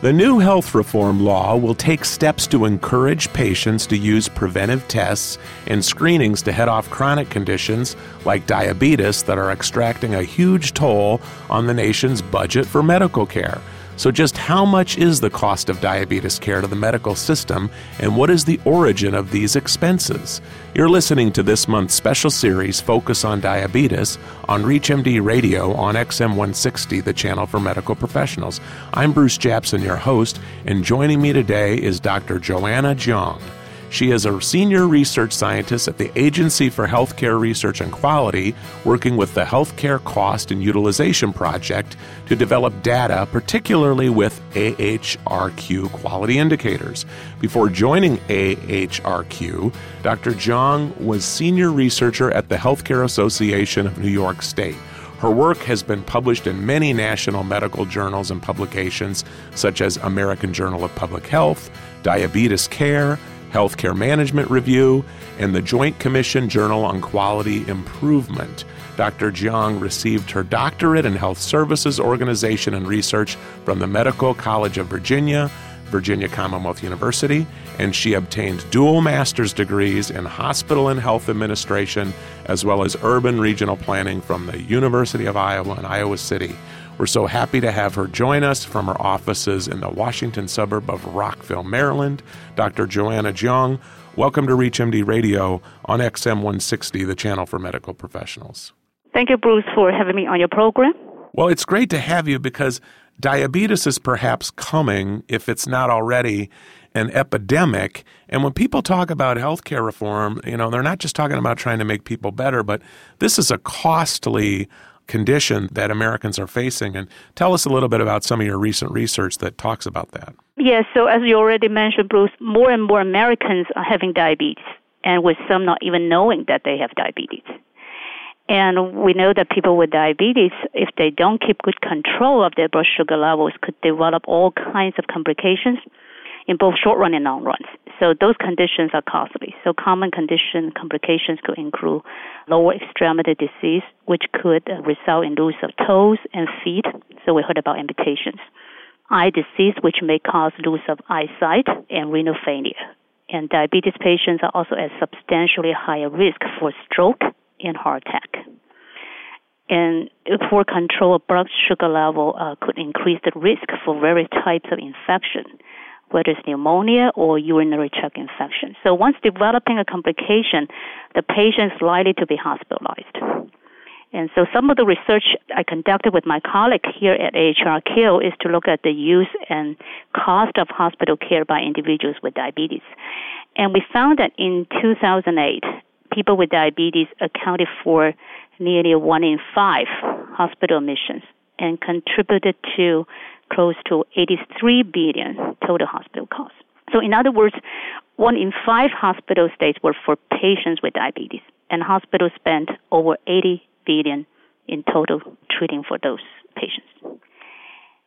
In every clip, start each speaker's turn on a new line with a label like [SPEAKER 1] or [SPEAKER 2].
[SPEAKER 1] The new health reform law will take steps to encourage patients to use preventive tests and screenings to head off chronic conditions like diabetes that are extracting a huge toll on the nation's budget for medical care. So, just how much is the cost of diabetes care to the medical system, and what is the origin of these expenses? You're listening to this month's special series, Focus on Diabetes, on ReachMD Radio on XM 160, the channel for medical professionals. I'm Bruce Japsen, your host, and joining me today is Dr. Joanna Jiang. She is a senior research scientist at the Agency for Healthcare Research and Quality, working with the Healthcare Cost and Utilization Project to develop data, particularly with AHRQ quality indicators. Before joining AHRQ, Dr. Jiang was senior researcher at the Healthcare Association of New York State. Her work has been published in many national medical journals and publications, such as American Journal of Public Health, Diabetes Care, Healthcare Management Review, and the Joint Commission Journal on Quality Improvement. Dr. Jiang received her doctorate in Health Services Organization and Research from the Medical College of Virginia, Virginia Commonwealth University, and she obtained dual master's degrees in hospital and health administration as well as urban regional planning from the University of Iowa in Iowa City. We're so happy to have her join us from her offices in the Washington suburb of Rockville, Maryland. Dr. Joanna Jiang, welcome to ReachMD Radio on XM 160, the channel for medical professionals.
[SPEAKER 2] Thank you, Bruce, for having me on your program.
[SPEAKER 1] Well, it's great to have you because diabetes is perhaps coming, if it's not already, an epidemic. And when people talk about healthcare reform, you know, they're not just talking about trying to make people better, but this is a costly condition that Americans are facing. And tell us a little bit about some of your recent research that talks about that.
[SPEAKER 2] Yes, so as you already mentioned, Bruce, more and more Americans are having diabetes, and with some not even knowing that they have diabetes. And we know that people with diabetes, if they don't keep good control of their blood sugar levels, could develop all kinds of complications in both short run and long runs. So those conditions are costly. So common condition complications could include lower extremity disease, which could result in loss of toes and feet. So we heard about amputations. Eye disease, which may cause loss of eyesight and renal failure. And diabetes patients are also at substantially higher risk for stroke and heart attack. And poor control of blood sugar level uh, could increase the risk for various types of infection whether it's pneumonia or urinary tract infection. So once developing a complication, the patient is likely to be hospitalized. And so some of the research I conducted with my colleague here at AHRQ is to look at the use and cost of hospital care by individuals with diabetes. And we found that in 2008, people with diabetes accounted for nearly one in five hospital admissions and contributed to close to 83 billion total hospital costs. So in other words, one in five hospital stays were for patients with diabetes, and hospitals spent over 80 billion in total treating for those patients.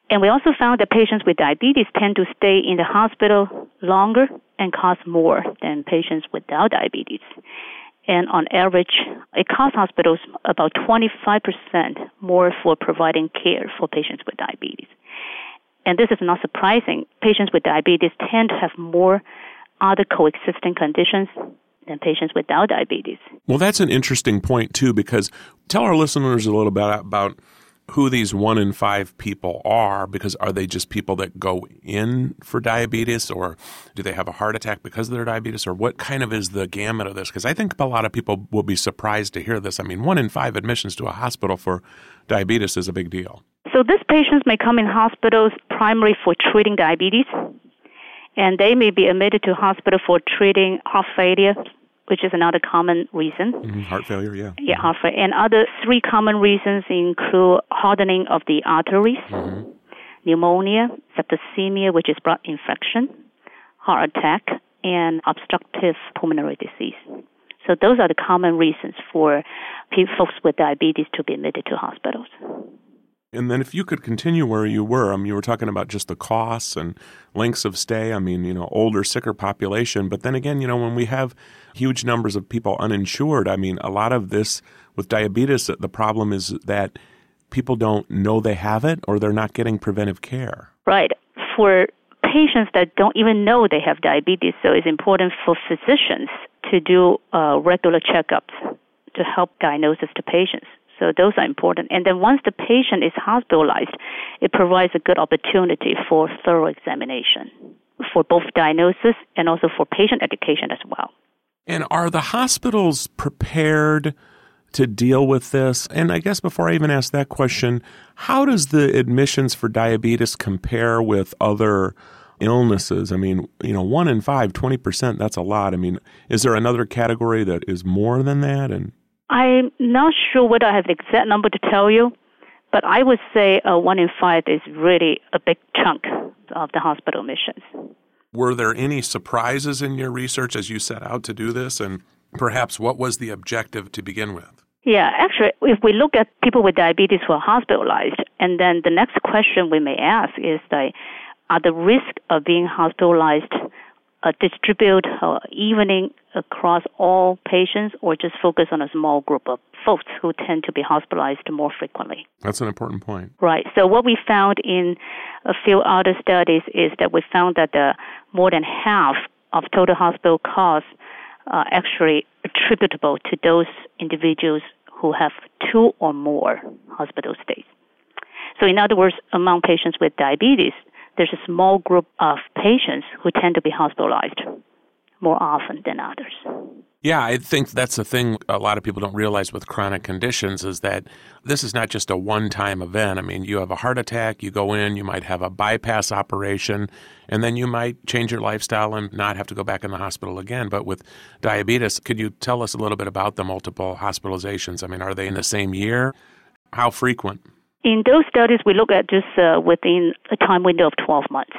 [SPEAKER 2] And we also found that patients with diabetes tend to stay in the hospital longer and cost more than patients without diabetes. And on average, it costs hospitals about 25% more for providing care for patients with diabetes. And this is not surprising. Patients with diabetes tend to have more other coexisting conditions than patients without diabetes.
[SPEAKER 1] Well, that's an interesting point, too, because tell our listeners a little bit about who these one in five people are because are they just people that go in for diabetes or do they have a heart attack because of their diabetes or what kind of is the gamut of this? Because i think a lot of people will be surprised to hear this. I mean one in five admissions to a hospital for diabetes is a big deal.
[SPEAKER 2] So these patients may come in hospitals primarily for treating diabetes, and they may be admitted to hospital for treating heart failure, which is another common reason.
[SPEAKER 1] Mm-hmm. Heart failure, yeah.
[SPEAKER 2] Yeah, heart failure. And other three common reasons include hardening of the arteries, mm-hmm. pneumonia, septicemia, which is blood infection, heart attack, and obstructive pulmonary disease. So those are the common reasons for folks with diabetes to be admitted to hospitals.
[SPEAKER 1] And then if you could continue where you were, I mean, you were talking about just the costs and lengths of stay. I mean, you know, older, sicker population. But then again, you know, when we have huge numbers of people uninsured, I mean, a lot of this with diabetes, the problem is that people don't know they have it or they're not getting preventive care.
[SPEAKER 2] Right. for patients that don't even know they have diabetes, so it's important for physicians to do uh, regular checkups to help diagnosis to patients. So those are important. And then once the patient is hospitalized, it provides a good opportunity for thorough examination for both diagnosis and also for patient education as well.
[SPEAKER 1] And are the hospitals prepared to deal with this? And I guess before I even ask that question, how does the admissions for diabetes compare with other illnesses? I mean, you know, one in five, 20%, that's a lot. I mean, is there another category that is more than that? And
[SPEAKER 2] I'm not sure whether I have the exact number to tell you, but I would say uh, one in five is really a big chunk of the hospital admissions.
[SPEAKER 1] Were there any surprises in your research as you set out to do this? And perhaps what was the objective to begin with?
[SPEAKER 2] Yeah, actually, if we look at people with diabetes who are hospitalized, and then the next question we may ask is like, are the risk of being hospitalized uh, distribute uh, evening across all patients or just focus on a small group of folks who tend to be hospitalized more frequently.
[SPEAKER 1] That's an important point.
[SPEAKER 2] Right. So what we found in a few other studies is that we found that the, more than half of total hospital costs are actually attributable to those individuals who have two or more hospital stays. So in other words, among patients with diabetes, there's a small group of patients who tend to be hospitalized more often than others.
[SPEAKER 1] Yeah, I think that's the thing a lot of people don't realize with chronic conditions is that this is not just a one time event. I mean, you have a heart attack, you go in, you might have a bypass operation, and then you might change your lifestyle and not have to go back in the hospital again. But with diabetes, could you tell us a little bit about the multiple hospitalizations? I mean, are they in the same year? How frequent?
[SPEAKER 2] In those studies, we look at just uh, within a time window of 12 months.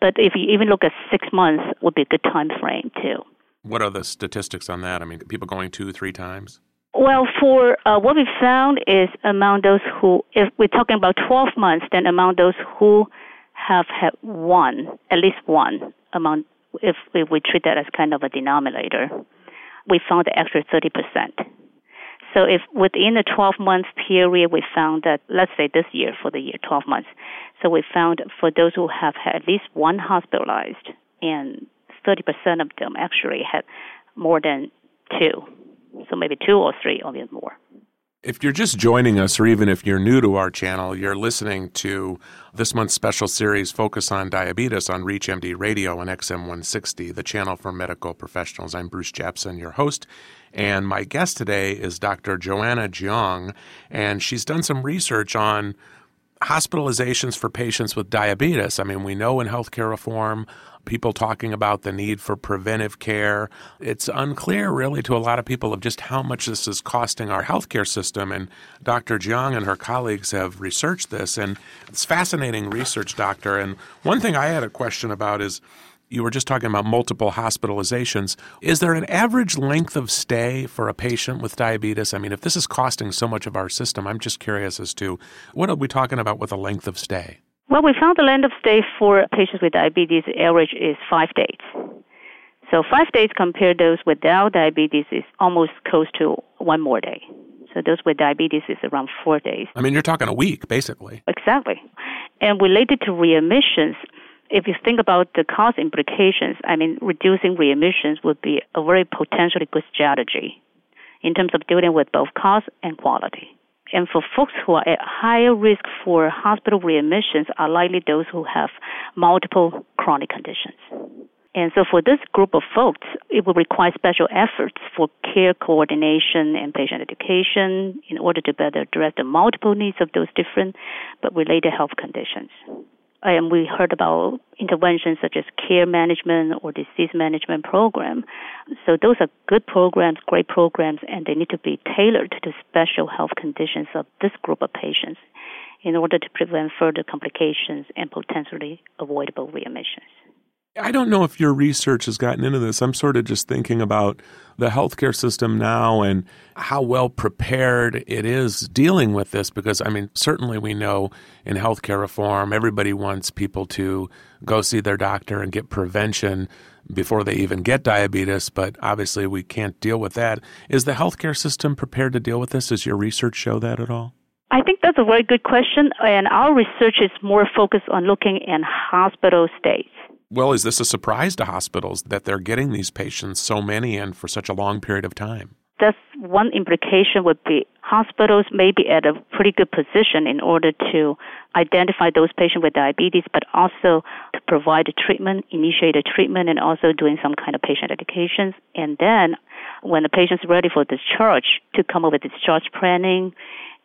[SPEAKER 2] But if you even look at six months, would be a good time frame too.
[SPEAKER 1] What are the statistics on that? I mean, people going two, three times?
[SPEAKER 2] Well, for uh, what we found is among those who, if we're talking about 12 months, then among those who have had one, at least one, among if, if we treat that as kind of a denominator, we found the extra 30 percent. So if within a 12 month period, we found that, let's say this year for the year 12 months, so we found for those who have had at least one hospitalized, and 30% of them actually had more than two. So maybe two or three or even more.
[SPEAKER 1] If you're just joining us, or even if you're new to our channel, you're listening to this month's special series, Focus on Diabetes, on ReachMD Radio and XM160, the channel for medical professionals. I'm Bruce Japsen, your host, and my guest today is Dr. Joanna Jiang, and she's done some research on hospitalizations for patients with diabetes. I mean, we know in healthcare reform, people talking about the need for preventive care. It's unclear, really, to a lot of people of just how much this is costing our healthcare system. And Dr. Jiang and her colleagues have researched this, and it's fascinating research, doctor. And one thing I had a question about is you were just talking about multiple hospitalizations. Is there an average length of stay for a patient with diabetes? I mean, if this is costing so much of our system, I'm just curious as to what are we talking about with a length of stay?
[SPEAKER 2] Well, we found the length of stay for patients with diabetes average is five days. So five days compared those without diabetes is almost close to one more day. So those with diabetes is around four days.
[SPEAKER 1] I mean, you're talking a week, basically.
[SPEAKER 2] Exactly. And related to readmissions, if you think about the cost implications, I mean, reducing readmissions would be a very potentially good strategy in terms of dealing with both cost and quality. And for folks who are at higher risk for hospital readmissions are likely those who have multiple chronic conditions. And so for this group of folks, it will require special efforts for care coordination and patient education in order to better address the multiple needs of those different but related health conditions and we heard about interventions such as care management or disease management program. So those are good programs, great programs, and they need to be tailored to special health conditions of this group of patients in order to prevent further complications and potentially avoidable readmissions.
[SPEAKER 1] I don't know if your research has gotten into this. I'm sort of just thinking about the healthcare system now and how well prepared it is dealing with this because, I mean, certainly we know in healthcare reform, everybody wants people to go see their doctor and get prevention before they even get diabetes, but obviously we can't deal with that. Is the healthcare system prepared to deal with this? Does your research show that at all?
[SPEAKER 2] I think that's a very good question, and our research is more focused on looking in hospital stays.
[SPEAKER 1] Well, is this a surprise to hospitals that they're getting these patients, so many, and for such a long period of time?
[SPEAKER 2] That's one implication would be hospitals may be at a pretty good position in order to identify those patients with diabetes, but also to provide a treatment, initiate a treatment, and also doing some kind of patient education. And then when the patient's ready for discharge, to come up with discharge planning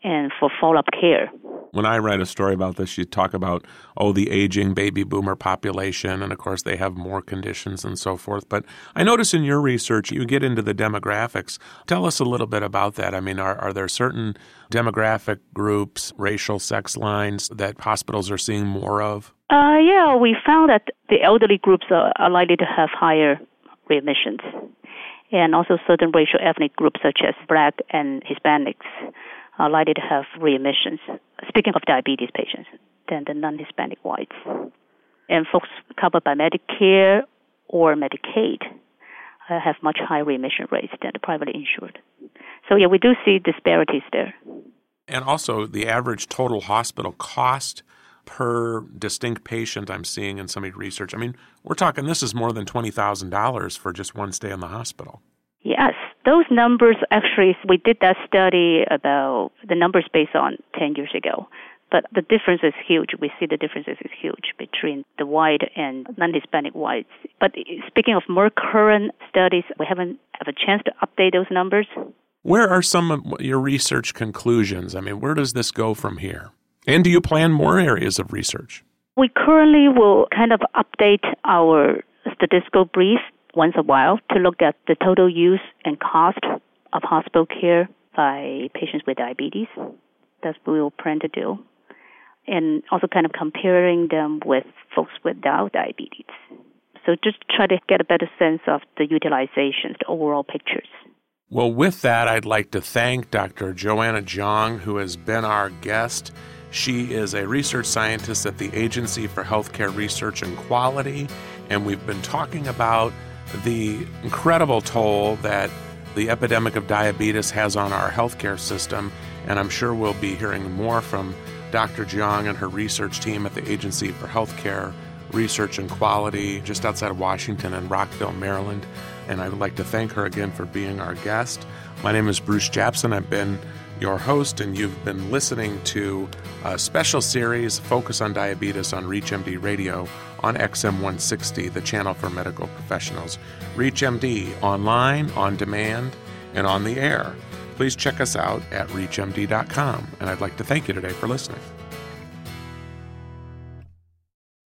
[SPEAKER 2] and for follow-up care.
[SPEAKER 1] When I write a story about this, you talk about oh the aging baby boomer population, and of course they have more conditions and so forth. But I notice in your research you get into the demographics. Tell us a little bit about that. I mean, are are there certain demographic groups, racial, sex lines that hospitals are seeing more of?
[SPEAKER 2] Uh, yeah, we found that the elderly groups are, are likely to have higher readmissions and also certain racial ethnic groups such as black and Hispanics are likely to have readmissions, speaking of diabetes patients, than the non Hispanic whites. And folks covered by Medicare or Medicaid uh, have much higher readmission rates than the privately insured. So, yeah, we do see disparities there.
[SPEAKER 1] And also, the average total hospital cost per distinct patient I'm seeing in some of your research. I mean, we're talking this is more than $20,000 for just one stay in the hospital.
[SPEAKER 2] Yes, those numbers actually, we did that study about the numbers based on 10 years ago. But the difference is huge. We see the differences is huge between the white and non-Hispanic whites. But eh, speaking of more current studies, we haven't have a chance to update those numbers.
[SPEAKER 1] Where are some of your research conclusions? I mean, where does this go from here? And do you plan more areas of research?
[SPEAKER 2] We currently will kind of update our statistical brief once a while to look at the total use and cost of hospital care by patients with diabetes. That's what we will plan to do. And also kind of comparing them with folks without diabetes. So just try to get a better sense of the utilizations, the overall pictures.
[SPEAKER 1] Well, with that, I'd like to thank Dr. Joanna Jiang, who has been our guest. She is a research scientist at the Agency for Healthcare Research and Quality, and we've been talking about the incredible toll that the epidemic of diabetes has on our healthcare system. And I'm sure we'll be hearing more from Dr. Jiang and her research team at the Agency for Healthcare Research and Quality just outside of Washington in Rockville, Maryland. And I would like to thank her again for being our guest. My name is Bruce Japsen. I've been your host, and you've been listening to a special series, Focus on Diabetes, on ReachMD Radio on XM 160, the channel for medical professionals. ReachMD online, on demand, and on the air. Please check us out at reachmd.com, and I'd like to thank you today for listening.